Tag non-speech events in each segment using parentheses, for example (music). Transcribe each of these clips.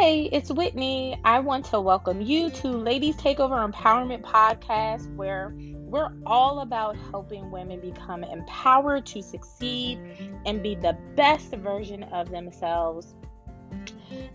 Hey, it's Whitney. I want to welcome you to Ladies Takeover Empowerment Podcast, where we're all about helping women become empowered to succeed and be the best version of themselves.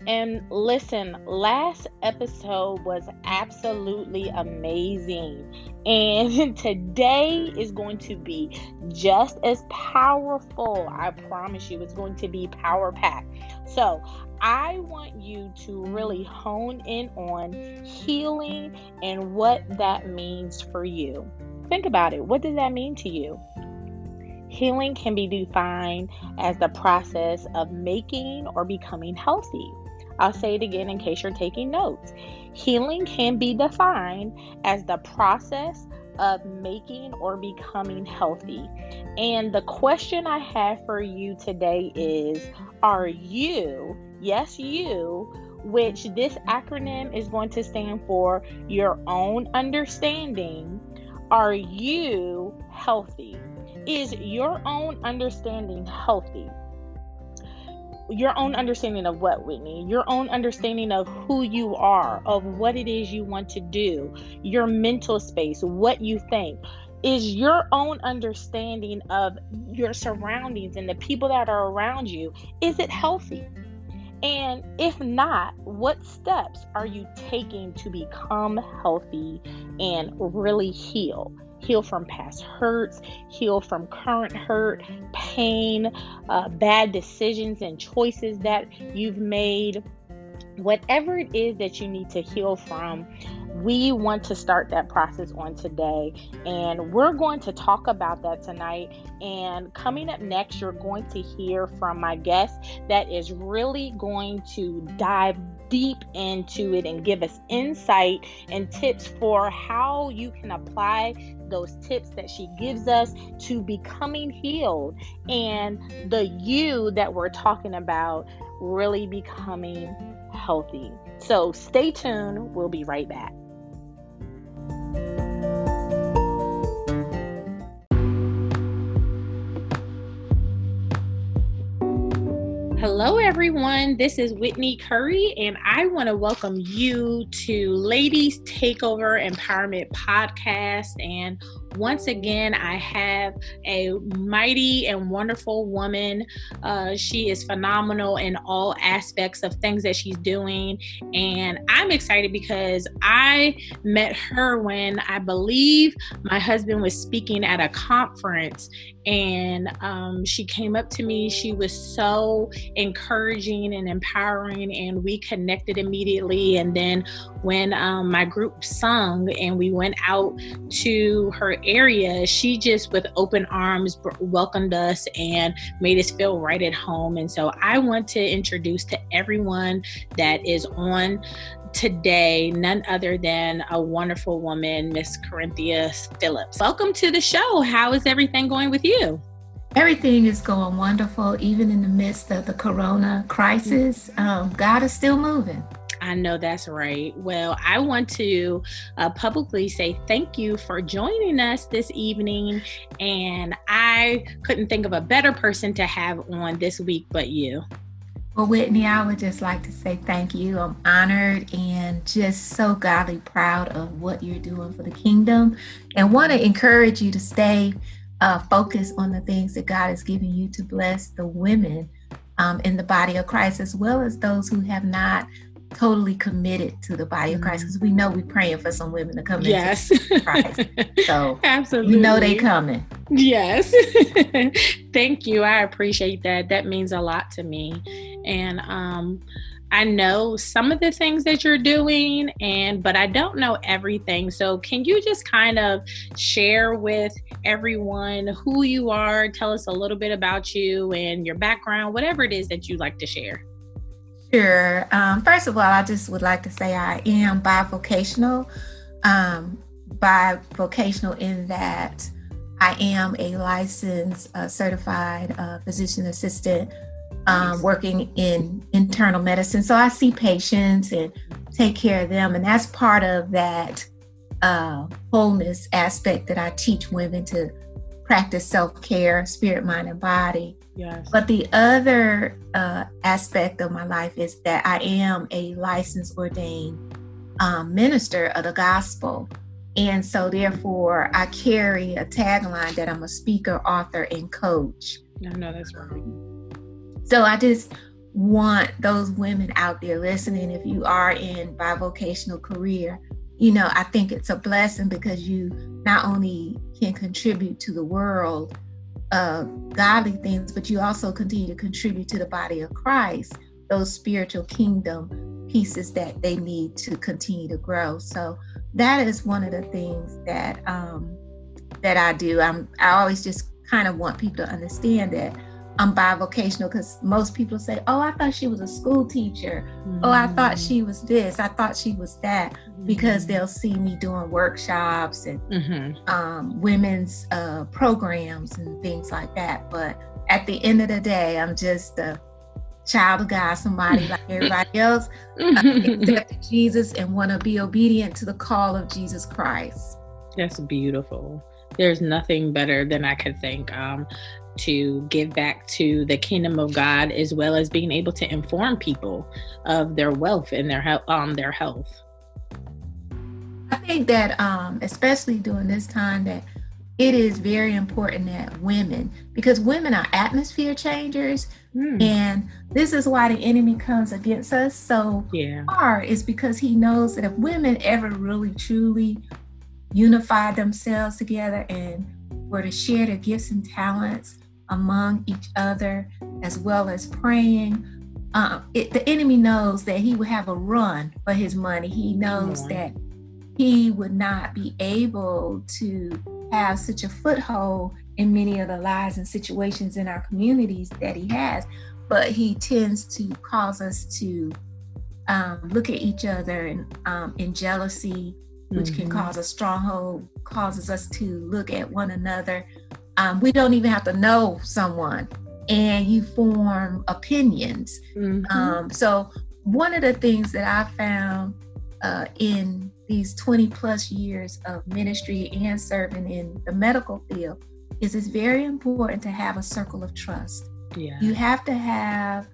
And listen, last episode was absolutely amazing. And (laughs) today is going to be just as powerful. I promise you, it's going to be power packed. So, I want you to really hone in on healing and what that means for you. Think about it. What does that mean to you? Healing can be defined as the process of making or becoming healthy. I'll say it again in case you're taking notes. Healing can be defined as the process of making or becoming healthy. And the question I have for you today is Are you yes, you, which this acronym is going to stand for your own understanding. Are you healthy? Is your own understanding healthy? Your own understanding of what, Whitney? Your own understanding of who you are, of what it is you want to do, your mental space, what you think is your own understanding of your surroundings and the people that are around you is it healthy and if not, what steps are you taking to become healthy and really heal? Heal from past hurts, heal from current hurt, pain, uh, bad decisions and choices that you've made. Whatever it is that you need to heal from, we want to start that process on today. And we're going to talk about that tonight. And coming up next, you're going to hear from my guest that is really going to dive deep into it and give us insight and tips for how you can apply those tips that she gives us to becoming healed and the you that we're talking about really becoming healthy. So stay tuned. We'll be right back. Hello, everyone. This is Whitney Curry, and I want to welcome you to Ladies Takeover Empowerment Podcast. And once again, I have a mighty and wonderful woman. Uh, she is phenomenal in all aspects of things that she's doing. And I'm excited because I met her when I believe my husband was speaking at a conference. And um, she came up to me. She was so encouraging and empowering, and we connected immediately. And then when um, my group sung and we went out to her area, she just with open arms welcomed us and made us feel right at home. And so I want to introduce to everyone that is on today none other than a wonderful woman, Miss Karynthia Phillips. Welcome to the show. How is everything going with you? Everything is going wonderful, even in the midst of the corona crisis. Um, God is still moving. I know that's right. Well, I want to uh, publicly say thank you for joining us this evening. And I couldn't think of a better person to have on this week but you. Well, Whitney, I would just like to say thank you. I'm honored and just so godly proud of what you're doing for the kingdom and want to encourage you to stay uh, focused on the things that God has given you to bless the women um, in the body of Christ, as well as those who have not totally committed to the body of Christ because mm-hmm. we know we're praying for some women to come yes. into Christ. (laughs) So absolutely, we know they coming. Yes, (laughs) thank you. I appreciate that. That means a lot to me, and um, I know some of the things that you're doing, and but I don't know everything. So can you just kind of share with everyone who you are? Tell us a little bit about you and your background, whatever it is that you like to share. Sure. Um, first of all, I just would like to say I am bivocational. Um, bivocational in that I am a licensed, uh, certified uh, physician assistant um, working in internal medicine. So I see patients and take care of them. And that's part of that uh, wholeness aspect that I teach women to practice self care, spirit, mind, and body Yes. But the other uh, aspect of my life is that I am a licensed ordained um, minister of the gospel. And so, therefore, I carry a tagline that I'm a speaker, author, and coach. I know that's right. So, I just want those women out there listening, if you are in bivocational career, you know, I think it's a blessing because you not only can contribute to the world of godly things, but you also continue to contribute to the body of Christ, those spiritual kingdom pieces that they need to continue to grow. So that is one of the things that um, that I do. I'm I always just kind of want people to understand that I'm bivocational because most people say, "Oh, I thought she was a school teacher. Mm-hmm. Oh, I thought she was this. I thought she was that," mm-hmm. because they'll see me doing workshops and mm-hmm. um, women's uh, programs and things like that. But at the end of the day, I'm just a child of God, somebody (laughs) like everybody else, accepted (laughs) Jesus and want to be obedient to the call of Jesus Christ. That's beautiful there's nothing better than I could think. Um, to give back to the kingdom of God as well as being able to inform people of their wealth and their health um their health. I think that um especially during this time that it is very important that women because women are atmosphere changers mm. and this is why the enemy comes against us so yeah. hard is because he knows that if women ever really truly unify themselves together and were to share their gifts and talents among each other, as well as praying. Um, it, the enemy knows that he would have a run for his money. He knows that he would not be able to have such a foothold in many of the lives and situations in our communities that he has. But he tends to cause us to um, look at each other and um, in jealousy, which mm-hmm. can cause a stronghold, causes us to look at one another um, we don't even have to know someone and you form opinions. Mm-hmm. Um, so, one of the things that I found uh, in these 20 plus years of ministry and serving in the medical field is it's very important to have a circle of trust. Yeah. You have to have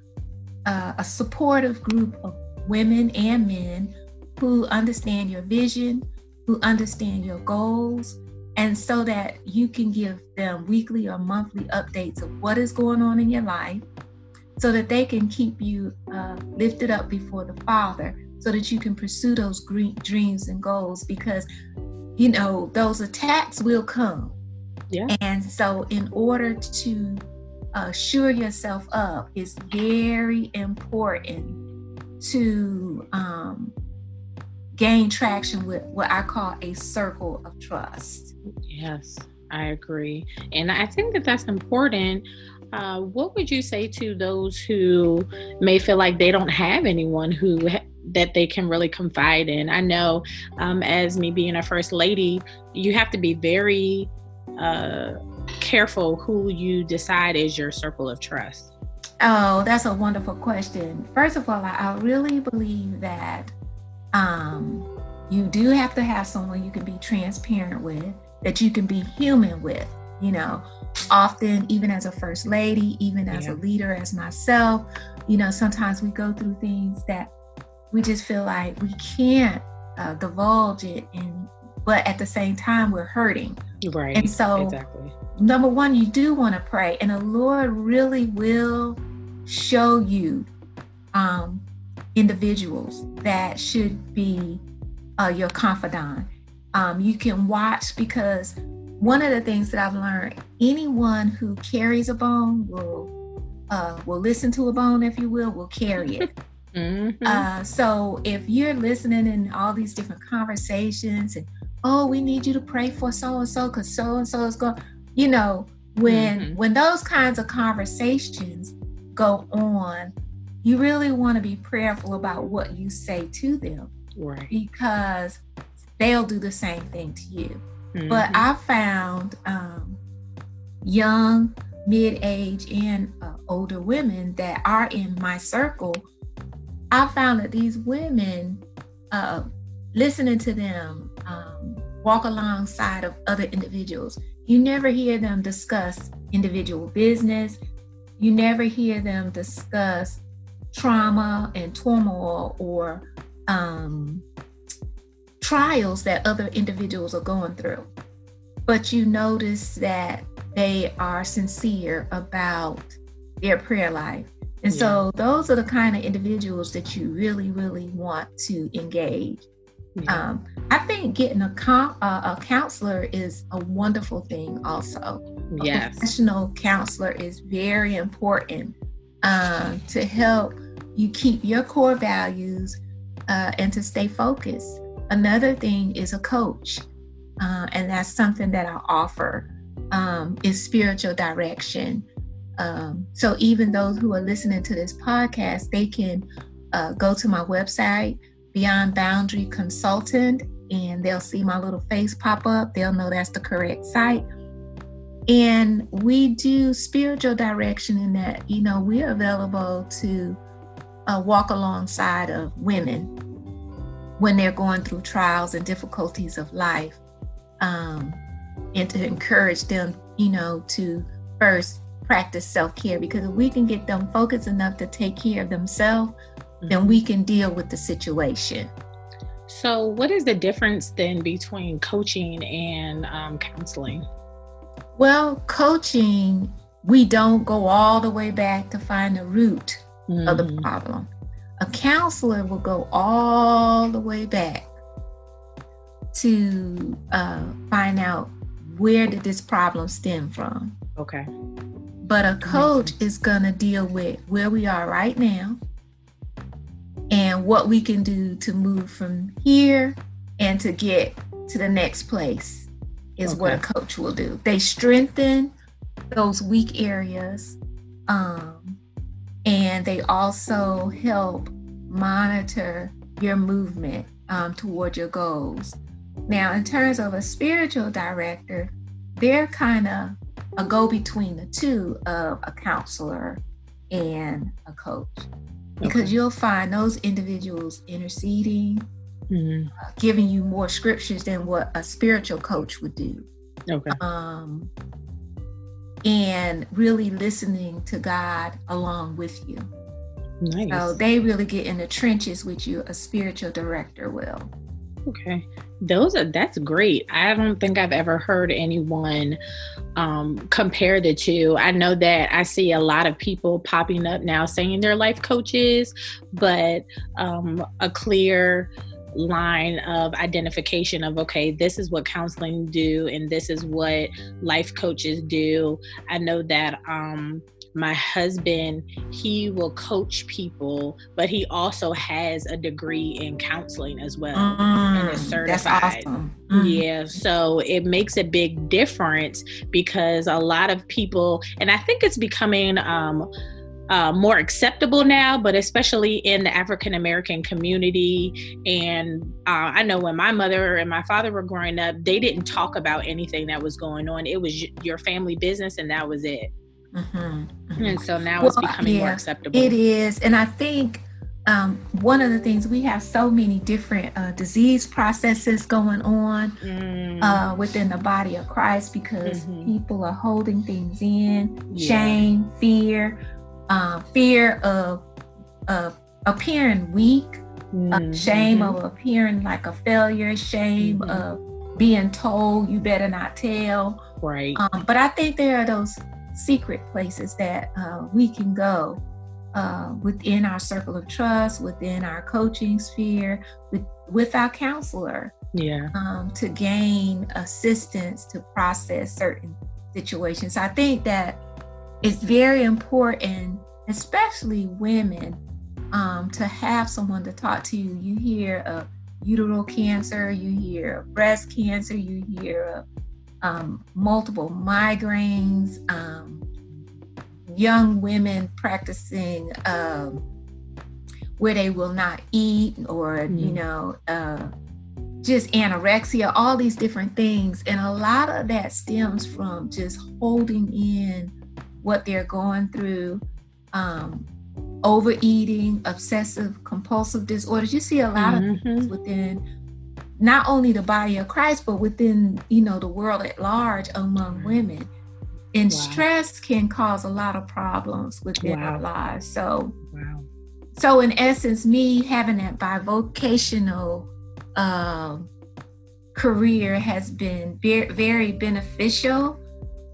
uh, a supportive group of women and men who understand your vision, who understand your goals, and so that you can give them weekly or monthly updates of what is going on in your life so that they can keep you uh, lifted up before the Father so that you can pursue those dreams and goals because you know those attacks will come. Yeah. And so in order to uh, shore yourself up it's very important to um, gain traction with what I call a circle of trust. Yes, I agree. And I think that that's important. Uh, what would you say to those who may feel like they don't have anyone who ha- that they can really confide in? I know, um, as me being a first lady, you have to be very uh, careful who you decide is your circle of trust. Oh, that's a wonderful question. First of all, I, I really believe that um, you do have to have someone you can be transparent with, that you can be human with. You know, often, even as a first lady, even as yeah. a leader, as myself, you know, sometimes we go through things that we just feel like we can't uh, divulge it, and but at the same time, we're hurting. Right. And so, exactly. number one, you do want to pray, and the Lord really will show you um, individuals that should be uh, your confidant. Um, you can watch because one of the things that I've learned, anyone who carries a bone will uh, will listen to a bone, if you will, will carry it. (laughs) mm-hmm. uh, so if you're listening in all these different conversations and oh, we need you to pray for so and so because so and so is going, you know, when mm-hmm. when those kinds of conversations go on, you really want to be prayerful about what you say to them. Right. Because they'll do the same thing to you. Mm-hmm. But I found um, young, mid age, and uh, older women that are in my circle. I found that these women, uh, listening to them um, walk alongside of other individuals, you never hear them discuss individual business, you never hear them discuss trauma and turmoil or um, trials that other individuals are going through. But you notice that they are sincere about their prayer life. And yeah. so those are the kind of individuals that you really, really want to engage. Yeah. Um, I think getting a, com- uh, a counselor is a wonderful thing, also. Yes. A professional counselor is very important um, to help you keep your core values uh, and to stay focused. Another thing is a coach, uh, and that's something that I offer um, is spiritual direction. Um, so even those who are listening to this podcast, they can uh, go to my website, Beyond Boundary Consultant, and they'll see my little face pop up. They'll know that's the correct site. And we do spiritual direction in that, you know, we're available to uh, walk alongside of women when they're going through trials and difficulties of life um, and to encourage them, you know, to first practice self care because if we can get them focused enough to take care of themselves, mm-hmm. then we can deal with the situation. So, what is the difference then between coaching and um, counseling? Well, coaching, we don't go all the way back to find the root mm. of the mm. problem. A counselor will go all the way back to uh, find out where did this problem stem from. Okay. But a coach is going to deal with where we are right now and what we can do to move from here and to get to the next place is okay. what a coach will do. They strengthen those weak areas um, and they also help monitor your movement um, toward your goals. Now, in terms of a spiritual director, they're kind of a go between the two of a counselor and a coach because okay. you'll find those individuals interceding, mm-hmm. giving you more scriptures than what a spiritual coach would do. Okay. Um, and really listening to God along with you. Nice. So they really get in the trenches with you, a spiritual director will. Okay. Those are that's great. I don't think I've ever heard anyone um compare the two. I know that I see a lot of people popping up now saying they're life coaches, but um a clear line of identification of okay this is what counseling do and this is what life coaches do i know that um my husband he will coach people but he also has a degree in counseling as well mm, and is certified awesome. mm. yeah so it makes a big difference because a lot of people and i think it's becoming um uh, more acceptable now, but especially in the African American community. And uh, I know when my mother and my father were growing up, they didn't talk about anything that was going on. It was your family business, and that was it. Mm-hmm, mm-hmm. And so now well, it's becoming yeah, more acceptable. It is. And I think um, one of the things we have so many different uh, disease processes going on mm. uh, within the body of Christ because mm-hmm. people are holding things in, yeah. shame, fear uh, fear of, of appearing weak, uh, mm-hmm. shame of appearing like a failure, shame mm-hmm. of being told you better not tell. Right. Um, but I think there are those secret places that uh, we can go uh, within our circle of trust, within our coaching sphere, with, with our counselor. Yeah. Um, to gain assistance to process certain situations. I think that it's very important, especially women, um, to have someone to talk to. You hear of uterine cancer, you hear of breast cancer, you hear of um, multiple migraines, um, young women practicing um, where they will not eat, or mm-hmm. you know, uh, just anorexia, all these different things, and a lot of that stems from just holding in what they're going through, um, overeating, obsessive compulsive disorders. You see a lot mm-hmm. of things within not only the body of Christ, but within you know the world at large among women. And wow. stress can cause a lot of problems within wow. our lives. So, wow. so in essence, me having that bivocational uh, career has been very, very beneficial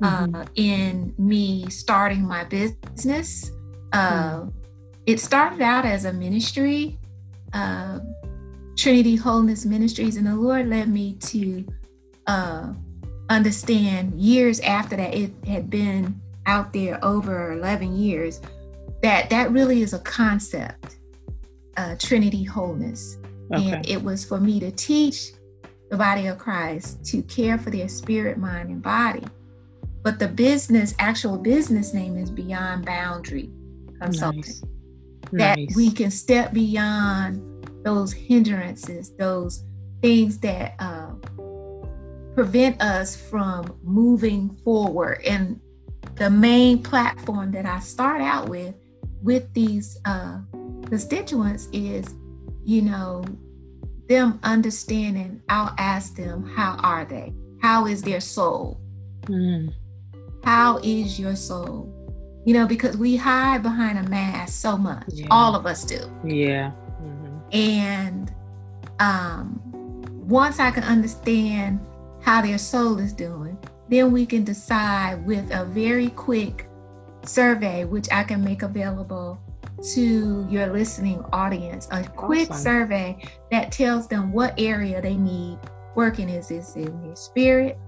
uh, mm-hmm. in me starting my business. Uh, mm-hmm. It started out as a ministry, uh, Trinity Wholeness Ministries, and the Lord led me to uh, understand years after that it had been out there over 11 years that that really is a concept uh, trinity wholeness okay. and it was for me to teach the body of christ to care for their spirit mind and body but the business actual business name is beyond boundary consulting nice. that nice. we can step beyond those hindrances those things that uh, prevent us from moving forward. And the main platform that I start out with with these uh, constituents is, you know, them understanding. I'll ask them, how are they? How is their soul? Mm. How is your soul? You know, because we hide behind a mask so much. Yeah. All of us do. Yeah. Mm-hmm. And um, once I can understand how their soul is doing. Then we can decide with a very quick survey, which I can make available to your listening audience. A quick awesome. survey that tells them what area they need working. Is it in their spirit?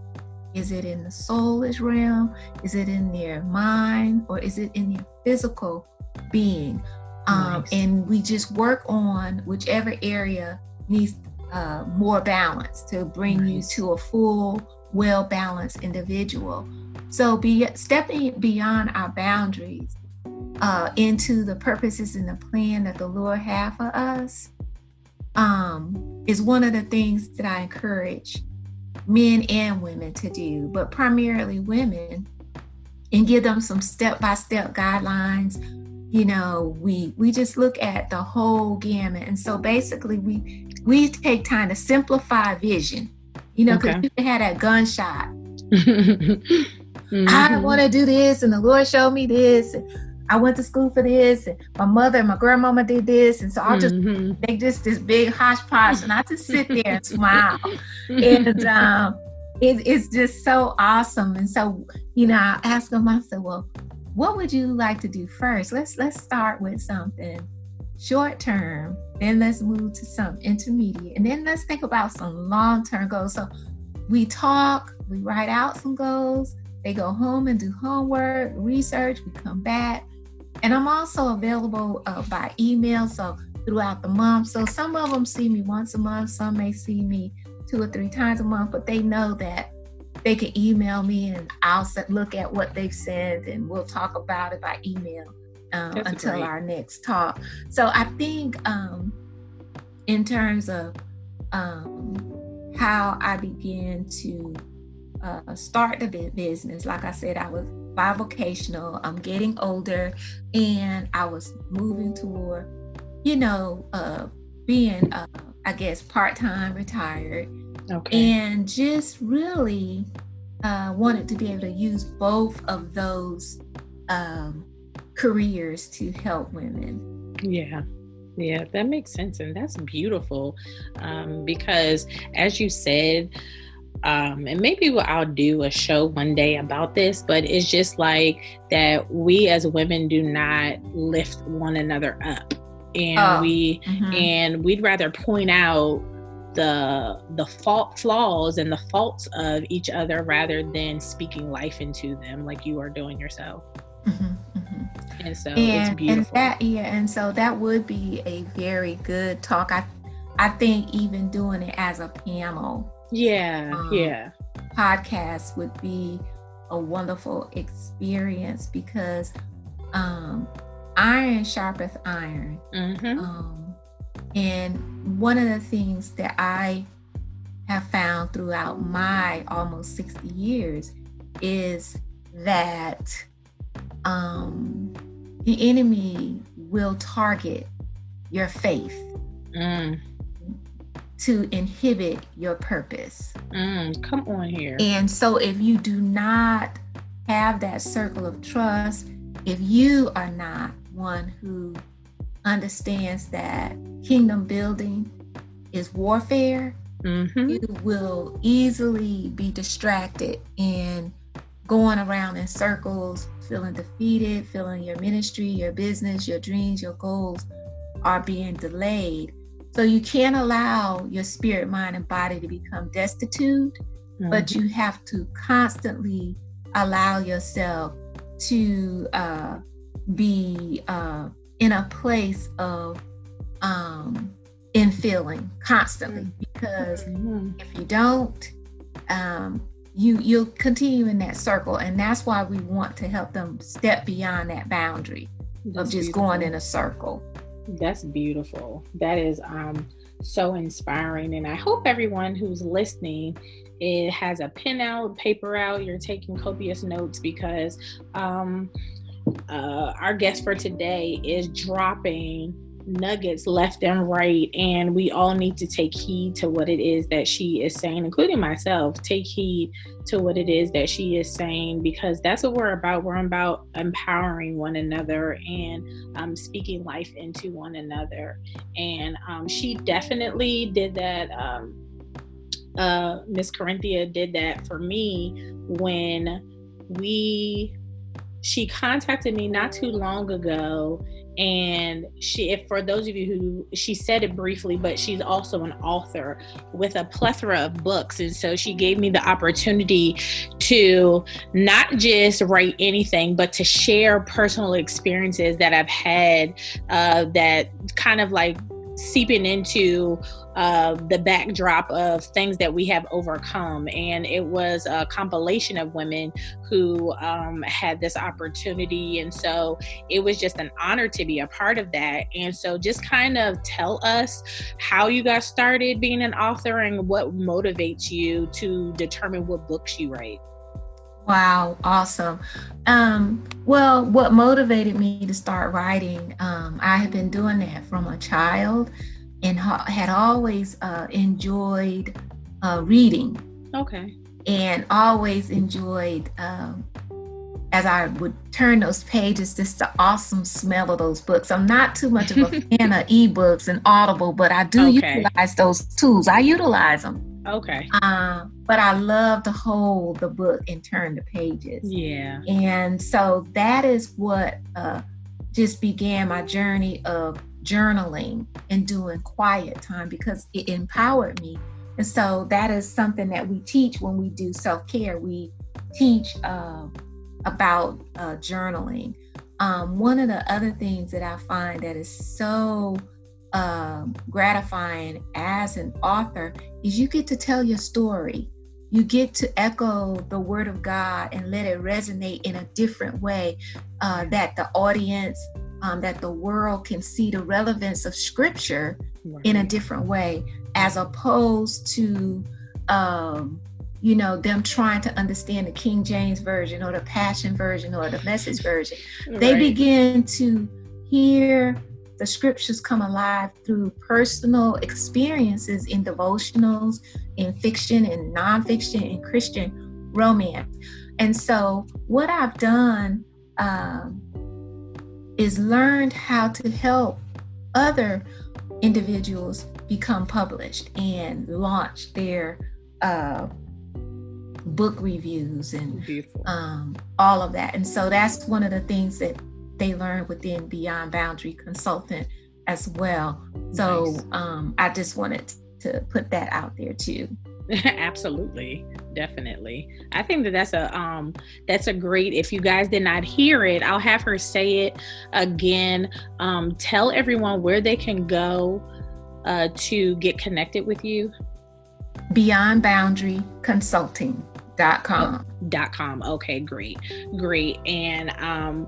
Is it in the soulish realm? Is it in their mind? Or is it in their physical being? Um, nice. And we just work on whichever area needs uh, more balance to bring nice. you to a full, well balanced individual. So, be stepping beyond our boundaries uh, into the purposes and the plan that the Lord have for us um, is one of the things that I encourage men and women to do, but primarily women, and give them some step by step guidelines you know we we just look at the whole gamut and so basically we we take time to simplify vision you know because okay. people had that gunshot (laughs) mm-hmm. i want to do this and the lord showed me this and i went to school for this and my mother and my grandmama did this and so i'll just mm-hmm. make just this big hodgepodge and i just sit there and smile and um, it, it's just so awesome and so you know i asked them i said well what would you like to do first? Let's let's start with something short term, then let's move to some intermediate, and then let's think about some long term goals. So we talk, we write out some goals, they go home and do homework, research, we come back. And I'm also available uh, by email, so throughout the month. So some of them see me once a month, some may see me two or three times a month, but they know that they can email me and I'll look at what they've said and we'll talk about it by email um, until great. our next talk. So I think um, in terms of um, how I began to uh, start the business, like I said, I was bivocational. I'm getting older and I was moving toward, you know, uh, being, uh, I guess, part time retired Okay. And just really uh, wanted to be able to use both of those um, careers to help women. Yeah. Yeah, that makes sense. And that's beautiful um, because, as you said, um, and maybe I'll do a show one day about this, but it's just like that we as women do not lift one another up. And oh, we mm-hmm. and we'd rather point out the the fault flaws and the faults of each other rather than speaking life into them like you are doing yourself mm-hmm, mm-hmm. and so and, it's beautiful and that yeah and so that would be a very good talk i i think even doing it as a panel yeah um, yeah podcast would be a wonderful experience because um iron sharpeth iron mm-hmm. um and one of the things that I have found throughout my almost 60 years is that um, the enemy will target your faith mm. To inhibit your purpose. Mm, come on here. And so if you do not have that circle of trust, if you are not one who understands that kingdom building is warfare, mm-hmm. you will easily be distracted and going around in circles, feeling defeated, feeling your ministry, your business, your dreams, your goals are being delayed. So you can't allow your spirit, mind, and body to become destitute, mm-hmm. but you have to constantly allow yourself to uh, be uh, in a place of um, in feeling constantly mm-hmm. because mm-hmm. if you don't um, you you'll continue in that circle and that's why we want to help them step beyond that boundary that's of just beautiful. going in a circle that's beautiful. That is um so inspiring and i hope everyone who's listening it has a pen out paper out you're taking copious notes because um uh, our guest for today is dropping nuggets left and right and we all need to take heed to what it is that she is saying including myself. Take heed to what it is that she is saying because that's what we're about. We're about empowering one another and um, speaking life into one another. And um, she definitely did that um, uh, miss Karynthia did that for me when we she contacted me not too long ago and she if for those of you who she said it briefly but she's also an author with a plethora of books. And so she gave me the opportunity to not just write anything but to share personal experiences that i've had uh, that kind of like seeping into uh, the backdrop of things that we have overcome. And it was a compilation of women who um, had this opportunity. And so it was just an honor to be a part of that. And so just kind of tell us how you got started being an author and what motivates you to determine what books you write. Wow, awesome. Um, well, what motivated me to start writing, um, I have been doing that from a child and ha- had always uh, enjoyed uh, reading. Okay. And always enjoyed, um, as I would turn those pages, just the awesome smell of those books. I'm not too much of a (laughs) fan of ebooks and Audible, but I do okay. utilize those tools. I utilize them. Okay. Uh, but I love to hold the book and turn the pages. Yeah. And so that is what uh, just began my journey of journaling and doing quiet time because it empowered me. And so that is something that we teach when we do self care. We teach uh, about uh, journaling. Um, one of the other things that I find that is so um, gratifying as an author is you get to tell your story. You get to echo the word of God and let it resonate in a different way uh, that the audience, um, that the world can see the relevance of scripture right. in a different way, as opposed to, um, you know, them trying to understand the King James Version or the Passion Version or the Message Version. Right. They begin to hear the scriptures come alive through personal experiences in devotionals, in fiction, in nonfiction, in Christian romance. And so, what I've done um, is learned how to help other individuals become published and launch their uh, book reviews and um, all of that. And so that's one of the things that they learn within Beyond Boundary Consultant as well. So nice. um, I just wanted to put that out there too. (laughs) Absolutely, definitely. I think that that's a um that's a great. If you guys did not hear it, I'll have her say it again. Um, tell everyone where they can go uh, to get connected with you. Beyond Boundary Consulting dot com dot com okay great great and um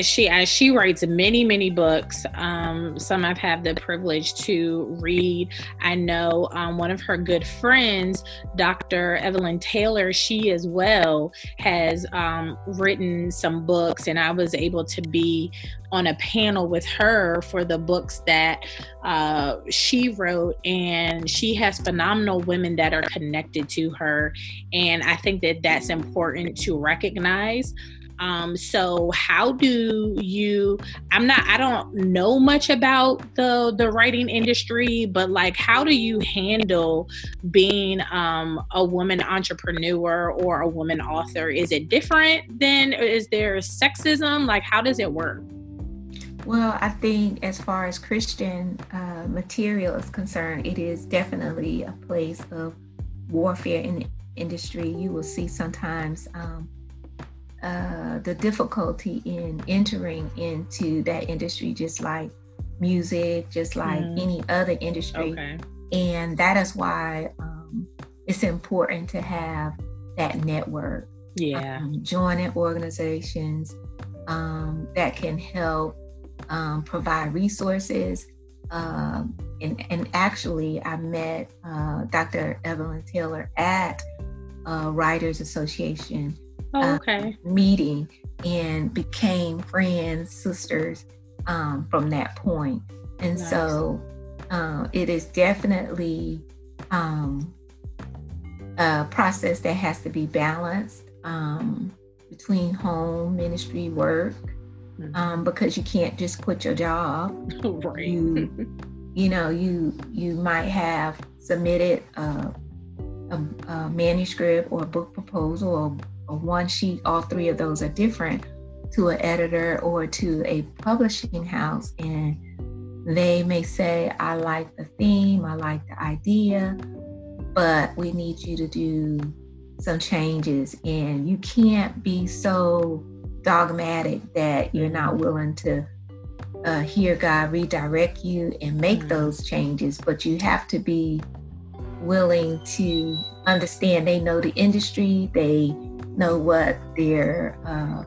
she uh, she writes many many books. Um, some i've had the privilege to read. I know um, one of her good friends dr evelyn taylor she as well has um, written some books and i was able to be on a panel with her for the books that uh, she wrote and she has phenomenal women that are connected to her and i think that that's important to recognize um, so how do you I'm not I don't know much about the the writing industry, but like how do you handle being um, a woman entrepreneur or a woman author? Is it different than is there sexism? Like how does it work? Well, I think as far as Christian uh, material is concerned, it is definitely a place of warfare in the industry. You will see sometimes um, uh, the difficulty in entering into that industry, just like music, just like mm. any other industry. Okay. And that is why um, it's important to have that network. Yeah. Um, joining organizations um, that can help um, provide resources. Um, and, and actually, I met uh, Dr. Evelyn Taylor at uh, Writers Association oh, uh, okay. meeting and became friends, sisters um, from that point. And nice. so uh, it is definitely um, a process that has to be balanced um, between home, ministry, work, mm-hmm. Um, because you can't just quit your job. (laughs) right. You, (laughs) you know, you you might have submitted a, a, a manuscript or a book proposal or one sheet, all three of those are different to an editor or to a publishing house. And they may say, I like the theme, I like the idea, but we need you to do some changes. And you can't be so dogmatic that you're not willing to uh, hear God redirect you and make mm-hmm. those changes, but you have to be willing to understand they know the industry, they know what their uh,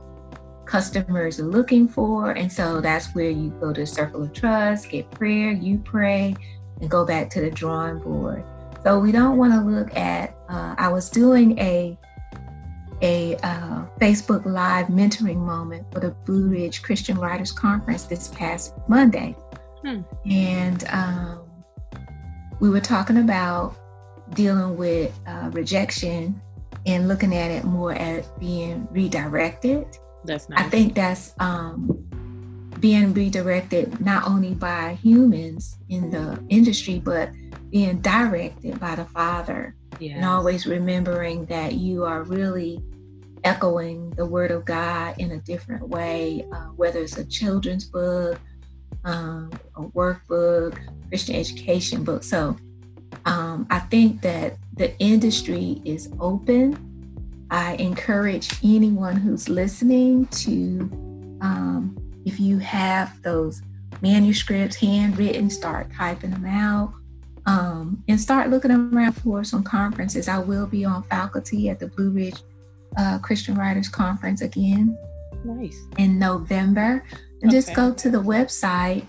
customers are looking for. And so that's where you go to Circle of Trust, get prayer, you pray, and go back to the drawing board. So we don't want to look at, uh, I was doing a a uh, Facebook Live mentoring moment for the Blue Ridge Christian Writers Conference this past Monday. Hmm. And um, we were talking about dealing with uh, rejection and looking at it more as being redirected. That's nice. I think that's um, being redirected not only by humans in the industry, but being directed by the Father. Yes. And always remembering that you are really echoing the Word of God in a different way, uh, whether it's a children's book, um, a workbook, Christian education book. So um, I think that the industry is open. I encourage anyone who's listening to, um, if you have those manuscripts handwritten, start typing them out um, and start looking around for some conferences. I will be on faculty at the Blue Ridge uh, Christian Writers Conference again. Nice. In November. And okay. just go to the website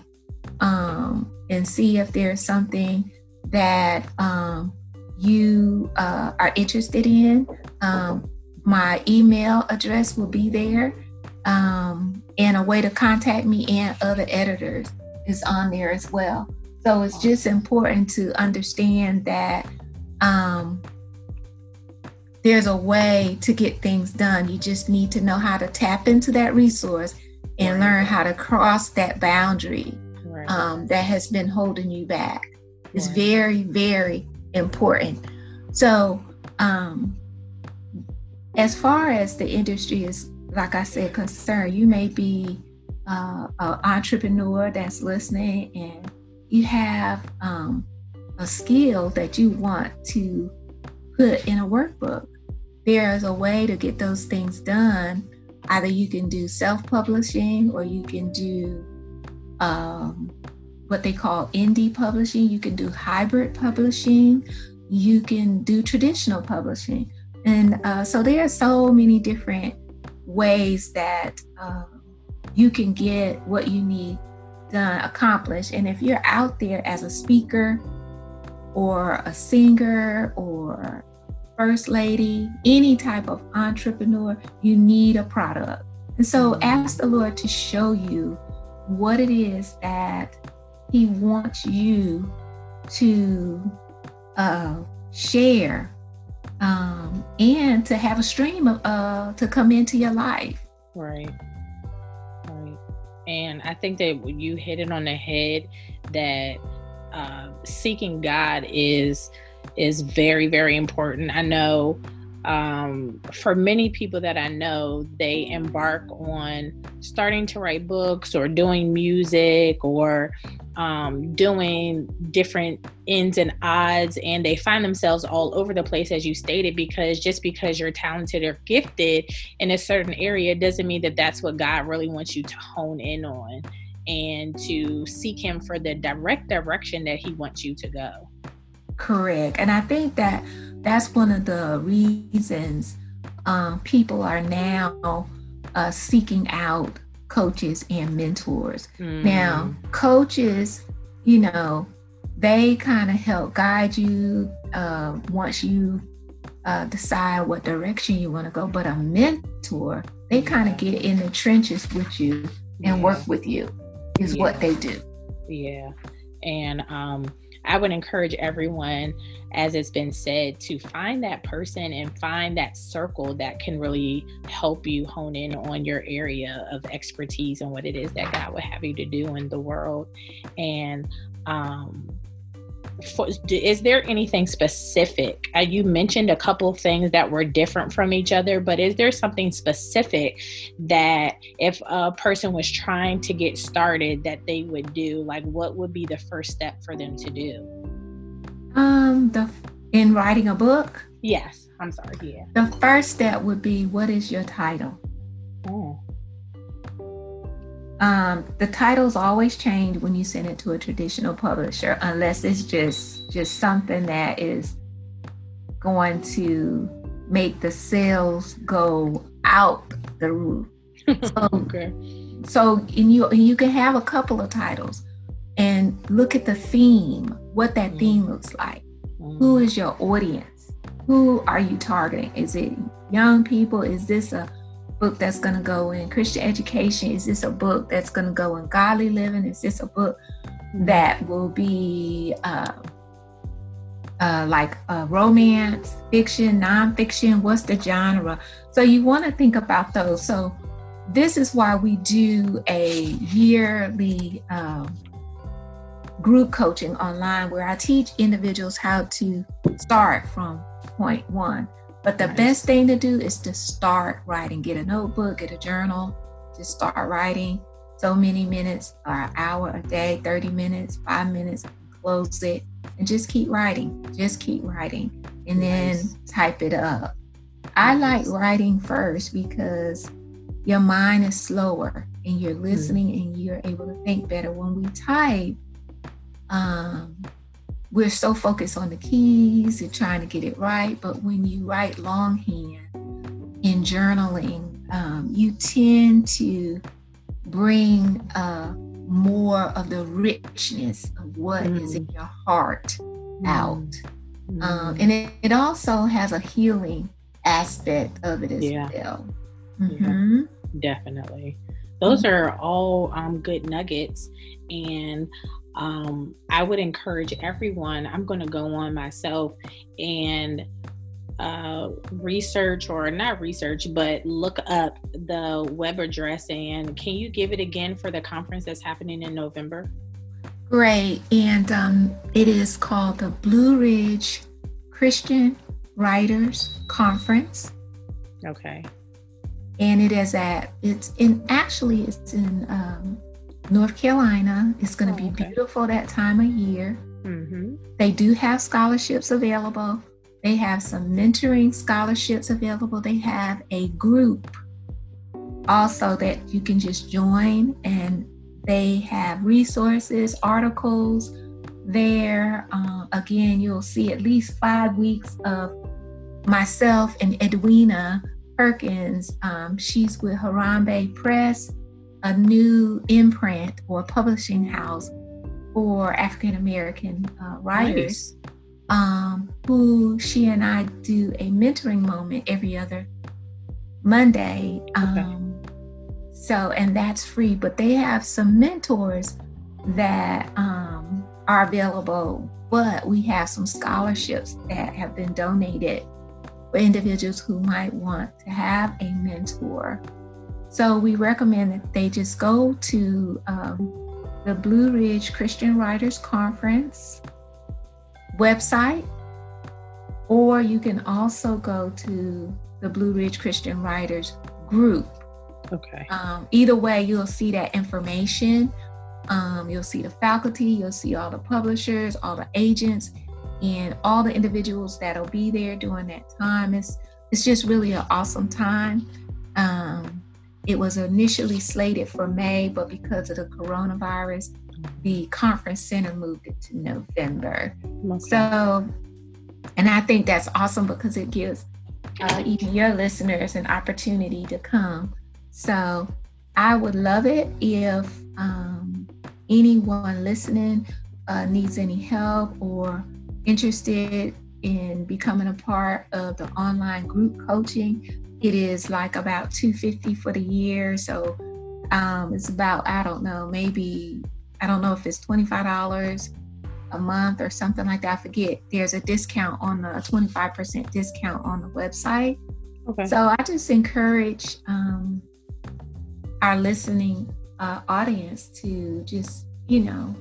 um, and see if there's something that um, you uh, are interested in. Um, my email address will be there, um, and a way to contact me and other editors is on there as well. So it's just important to understand that um, there's a way to get things done. You just need to know how to tap into that resource and learn how to cross that boundary um, that has been holding you back is very, very important. So, um, as far as the industry is, like I said, concerned, you may be uh, an entrepreneur that's listening and you have um, a skill that you want to put in a workbook. There is a way to get those things done. Either you can do self publishing or you can do um, what they call indie publishing. You can do hybrid publishing. You can do traditional publishing. And uh, so there are so many different ways that uh, you can get what you need done accomplished. And if you're out there as a speaker or a singer or first lady, any type of entrepreneur, you need a product. And so mm-hmm. ask the Lord to show you what it is that He wants you to uh, share um, and to have a stream of uh, to come into your life. Right. Right. And I think that you hit it on the head that uh, seeking God is is very very important. I know um, for many people that I know, they embark on starting to write books or doing music or um, doing different ends and odds, and they find themselves all over the place, as you stated, because just because you're talented or gifted in a certain area doesn't mean that that's what God really wants you to hone in on and to seek Him for the direct direction that He wants you to go. Correct. And I think that that's one of the reasons um, people are now uh, seeking out coaches and mentors. Mm. Now, coaches, you know, they kind of help guide you uh, once you uh, decide what direction you want to go. But a mentor, they kind of get in the trenches with you and yeah. work with you, is yeah. what they do. Yeah. And um, I would encourage everyone, as it's been said, to find that person and find that circle that can really help you hone in on your area of expertise and what it is that God would have you to do in the world. And um, for, is there anything specific? Uh, you mentioned a couple things that were different from each other, but is there something specific that if a person was trying to get started that they would do? Like, what would be the first step for them to do? Um, the in writing a book. Yes, I'm sorry. Yeah. The first step would be, what is your title? Oh. Um, the titles always change when you send it to a traditional publisher, unless it's just just something that is going to make the sales go out the roof. (laughs) So, okay. So, and you and you can have a couple of titles, and look at the theme, what that mm. theme looks like. Mm. Who is your audience? Who are you targeting? Is it young people? Is this a book that's going to go in Christian education? Is this a book that's going to go in godly living? Is this a book that will be uh, uh, like uh, romance, fiction, nonfiction? What's the genre? So you want to think about those. So this is why we do a yearly um, group coaching online where I teach individuals how to start from point one but the best thing to do is to start writing. Get a notebook, get a journal, just start writing. So many minutes, or an hour a day, 30 minutes, five minutes, close it, and just keep writing. Just keep writing. And then nice. type it up. I like writing first because your mind is slower and you're mm-hmm. listening mm-hmm. and you're able to think better. When we type, um, we're so focused on the keys and trying to get it right. But when you write longhand in journaling, um, you tend to bring uh, more of the richness of what mm. is in your heart mm. out. Mm. Um, and it, it, also has a healing aspect of it as yeah. well. Mm-hmm. Yeah, definitely. Those mm-hmm. are all um, good nuggets. And um, I would encourage everyone, I'm going to go on myself and uh, research or not research, but look up the web address. And can you give it again for the conference that's happening in November? Great. And um, it is called the Blue Ridge Christian Writers Conference. Okay. And it is at, it's in, actually, it's in um, North Carolina. It's going to oh, be okay. beautiful that time of year. Mm-hmm. They do have scholarships available. They have some mentoring scholarships available. They have a group also that you can just join, and they have resources, articles there. Uh, again, you'll see at least five weeks of myself and Edwina Perkins. Um, she's with Harambee Press a new imprint or publishing house for African American uh, writers. Nice. Um, who she and I do a mentoring moment every other Monday. Okay. Um, so, and that's free, but they have some mentors that um, are available, but we have some scholarships that have been donated for individuals who might want to have a mentor. So we recommend that they just go to um, the Blue Ridge Christian Writers Conference website, or you can also go to the Blue Ridge Christian Writers group. Okay. Um, either way, you'll see that information. Um, you'll see the faculty, you'll see all the publishers, all the agents, and all the individuals that'll be there during that time. It's it's just really an awesome time. Um, it was initially slated for May, but because of the coronavirus, the conference center moved it to November. Okay. So, and I think that's awesome because it gives uh, even your listeners an opportunity to come. So, I would love it if um, anyone listening uh, needs any help or interested in becoming a part of the online group coaching. It is like about 250 for the year. So um, it's about, I don't know, maybe I don't know if it's $25 a month or something like that. I forget. There's a discount on the 25% discount on the website. Okay. So I just encourage um, our listening uh, audience to just, you know,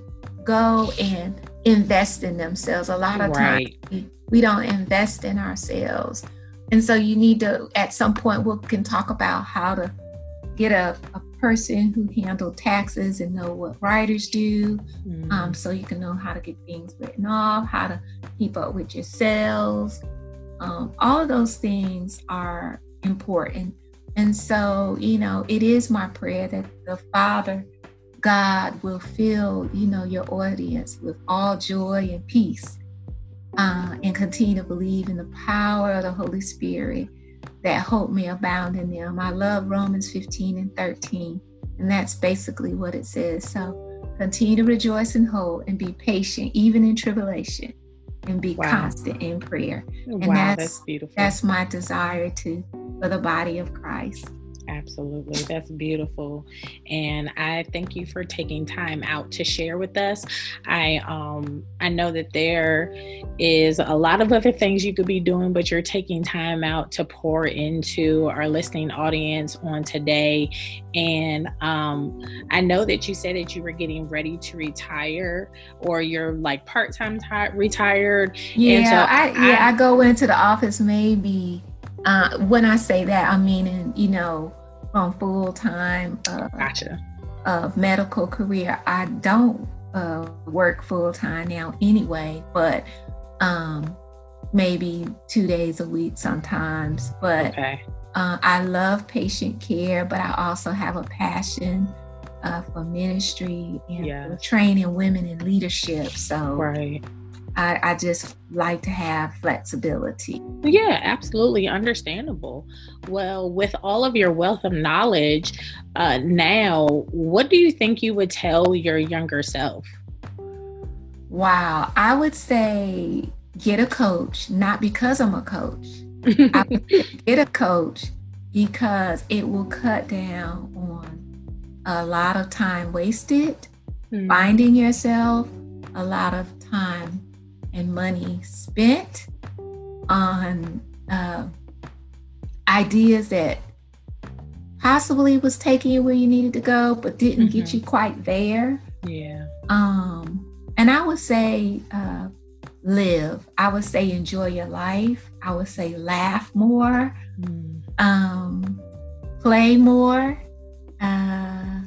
go and invest in themselves. A lot of right. times we, we don't invest in ourselves. And so you need to, at some point, we can talk about how to get a, a person who handle taxes and know what writers do. Mm. Um, so you can know how to get things written off, how to keep up with your sales. Um, all of those things are important. And so, you know, it is my prayer that the Father God will fill, you know, your audience with all joy and peace uh, and continue to believe in the power of the Holy Spirit that hope may abound in them. I love Romans 15 and 13, and that's basically what it says. So continue to rejoice in hope and be patient, even in tribulation, and be wow. constant in prayer. And wow, that's, that's beautiful. That's my desire to for the body of Christ. Absolutely. That's beautiful. And I thank you for taking time out to share with us. I um I know that there is a lot of other things you could be doing, but you're taking time out to pour into our listening audience on today. And um I know that you said that you were getting ready to retire or you're like part-time t- retired. Yeah, so I, yeah, I, I go into the office maybe uh, when I say that, I mean, you know, from full time uh, gotcha. uh, medical career. I don't uh, work full time now anyway, but um, maybe two days a week sometimes. But okay. uh, I love patient care, but I also have a passion uh, for ministry and yes. training women in leadership. So right. I, I just like to have flexibility. Yeah, absolutely understandable. Well, with all of your wealth of knowledge uh, now, what do you think you would tell your younger self? Wow, I would say get a coach, not because I'm a coach. I would (laughs) get a coach because it will cut down on a lot of time wasted mm-hmm. finding yourself, a lot of time and money spent on uh, ideas that possibly was taking you where you needed to go, but didn't mm-hmm. get you quite there. Yeah. Um, and I would say uh, live. I would say enjoy your life. I would say laugh more, mm. um, play more, uh,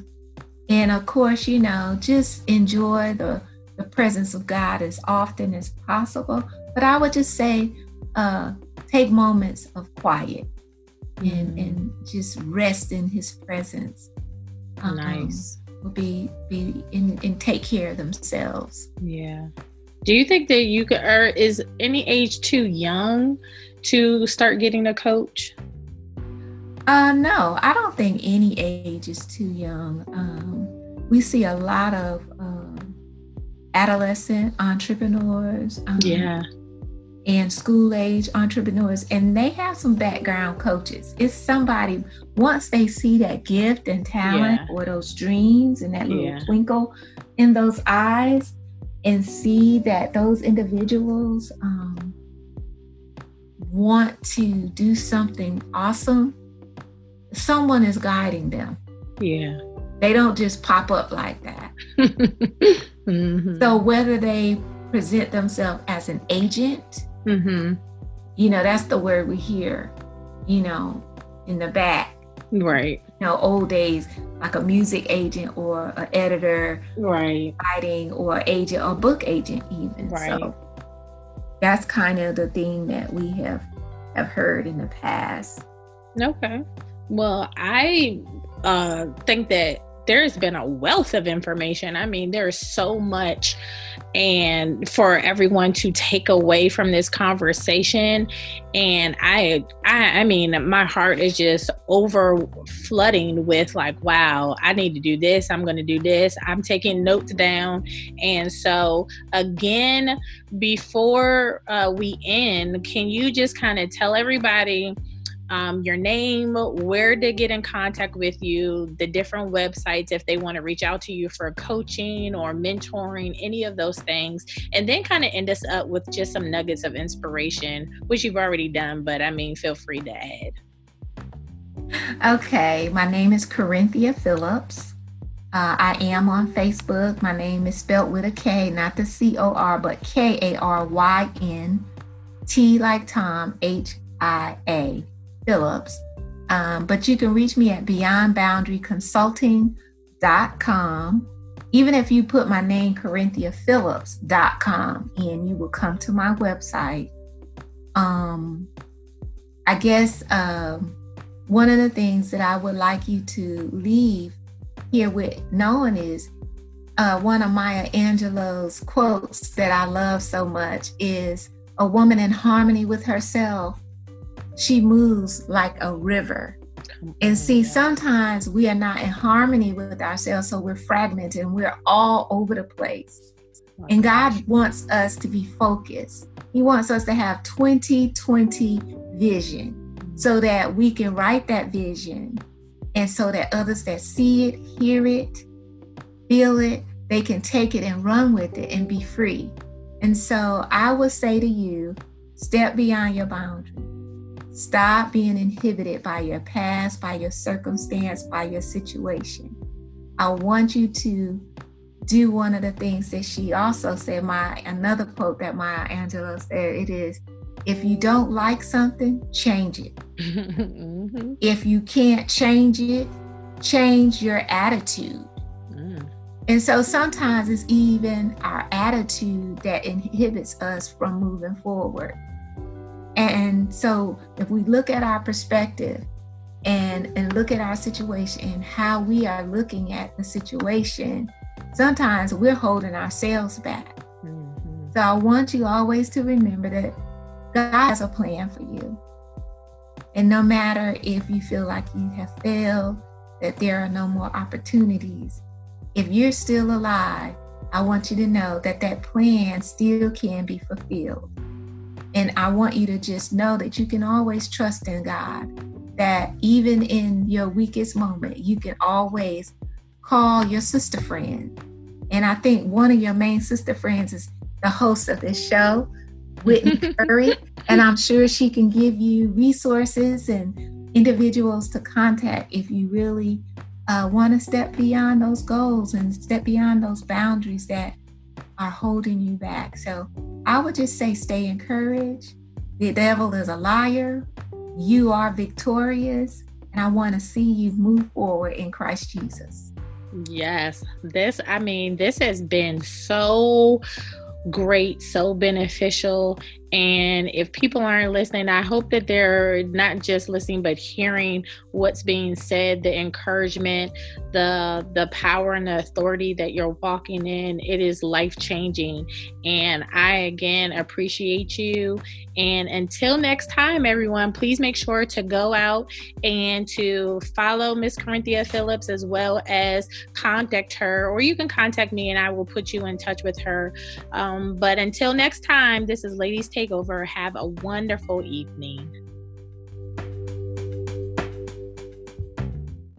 and of course, you know, just enjoy the the presence of God as often as possible. But I would just say, uh, take moments of quiet and, mm-hmm. and just rest in His presence. Um, nice. Will be be and, and take care of themselves. Yeah. Do you think that you could, or is any age too young to start getting a coach? Uh, no, I don't think any age is too young. Um, we see a lot of um, adolescent entrepreneurs. Um, yeah. And school age entrepreneurs, and they have some background coaches. It's somebody, once they see that gift and talent yeah. or those dreams and that little yeah. twinkle in those eyes, and see that those individuals um, want to do something awesome, someone is guiding them. Yeah. They don't just pop up like that. (laughs) mm-hmm. So whether they present themselves as an agent, mm-hmm. you know, that's the word we hear, you know, in the back. Right. You know, old days, like a music agent or an editor, right, writing or agent or book agent, even. Right. So that's kind of the thing that we have have heard in the past. Okay. Well, I uh, think that there's been a wealth of information. I mean, there's so much and for everyone to take away from this conversation and I I I mean, my heart is just over flooding with like, wow, I need to do this. I'm going to do this. I'm taking notes down. And so again, before uh, we end, can you just kind of tell everybody um, your name, where to get in contact with you, the different websites if they want to reach out to you for coaching or mentoring, any of those things. And then kind of end us up with just some nuggets of inspiration, which you've already done, but I mean, feel free to add. Okay, my name is Karynthia Phillips. Uh, I am on Facebook. My name is spelled with a K, not the C O R, but K A R Y N T like Tom, H I A. Phillips. Um, but you can reach me at beyondboundaryconsulting.com. Even if you put my name, KarynthiaPhillips.com, in, you will come to my website. Um, I guess um, one of the things that I would like you to leave here with knowing is uh, one of Maya Angelou's quotes that I love so much is a woman in harmony with herself she moves like a river. And see, mm-hmm. sometimes we are not in harmony with ourselves, so we're fragmented and we're all over the place. And God wants us to be focused. He wants us to have 2020 vision so mm-hmm. that we can write that vision and so that others that see it, hear it, feel it, they can take it and run with it and be free. And so I would say to you, step beyond your boundaries Stop being inhibited by your past, by your circumstance, by your situation. I want you to do one of the things that she also said, my another quote that Maya Angelou said, it is if you don't like something, change it. (laughs) mm-hmm. If you can't change it, change your attitude. Mm. And so sometimes it's even our attitude that inhibits us from moving forward. And so if we look at our perspective and, and look at our situation and how we are looking at the situation, sometimes we're holding ourselves back. Mm-hmm. So I want you always to remember that God has a plan for you. And no matter if you feel like you have failed, that there are no more opportunities, if you're still alive, I want you to know that that plan still can be fulfilled. And I want you to just know that you can always trust in God, that even in your weakest moment, you can always call your sister friend. And I think one of your main sister friends is the host of this show, (laughs) Whitney Curry. and I'm sure she can give you resources and individuals to contact if you really uh, want to step beyond those goals and step beyond those boundaries that are holding you back. So I would just say stay encouraged. The devil is a liar. You are victorious. And I want to see you move forward in Christ Jesus. Yes. This, I mean, this has been so great, so beneficial. And if people aren't listening, I hope that they're not just listening, but hearing what's being said, the encouragement, the the power and the authority that you're walking in. It is life changing. And I again appreciate you. And until next time, everyone, please make sure to go out and to follow Miss Karynthia Phillips as well as contact her, or you can contact me and I will put you in touch with her. Um, but until next time, this is Ladies Takeover. Have a wonderful evening.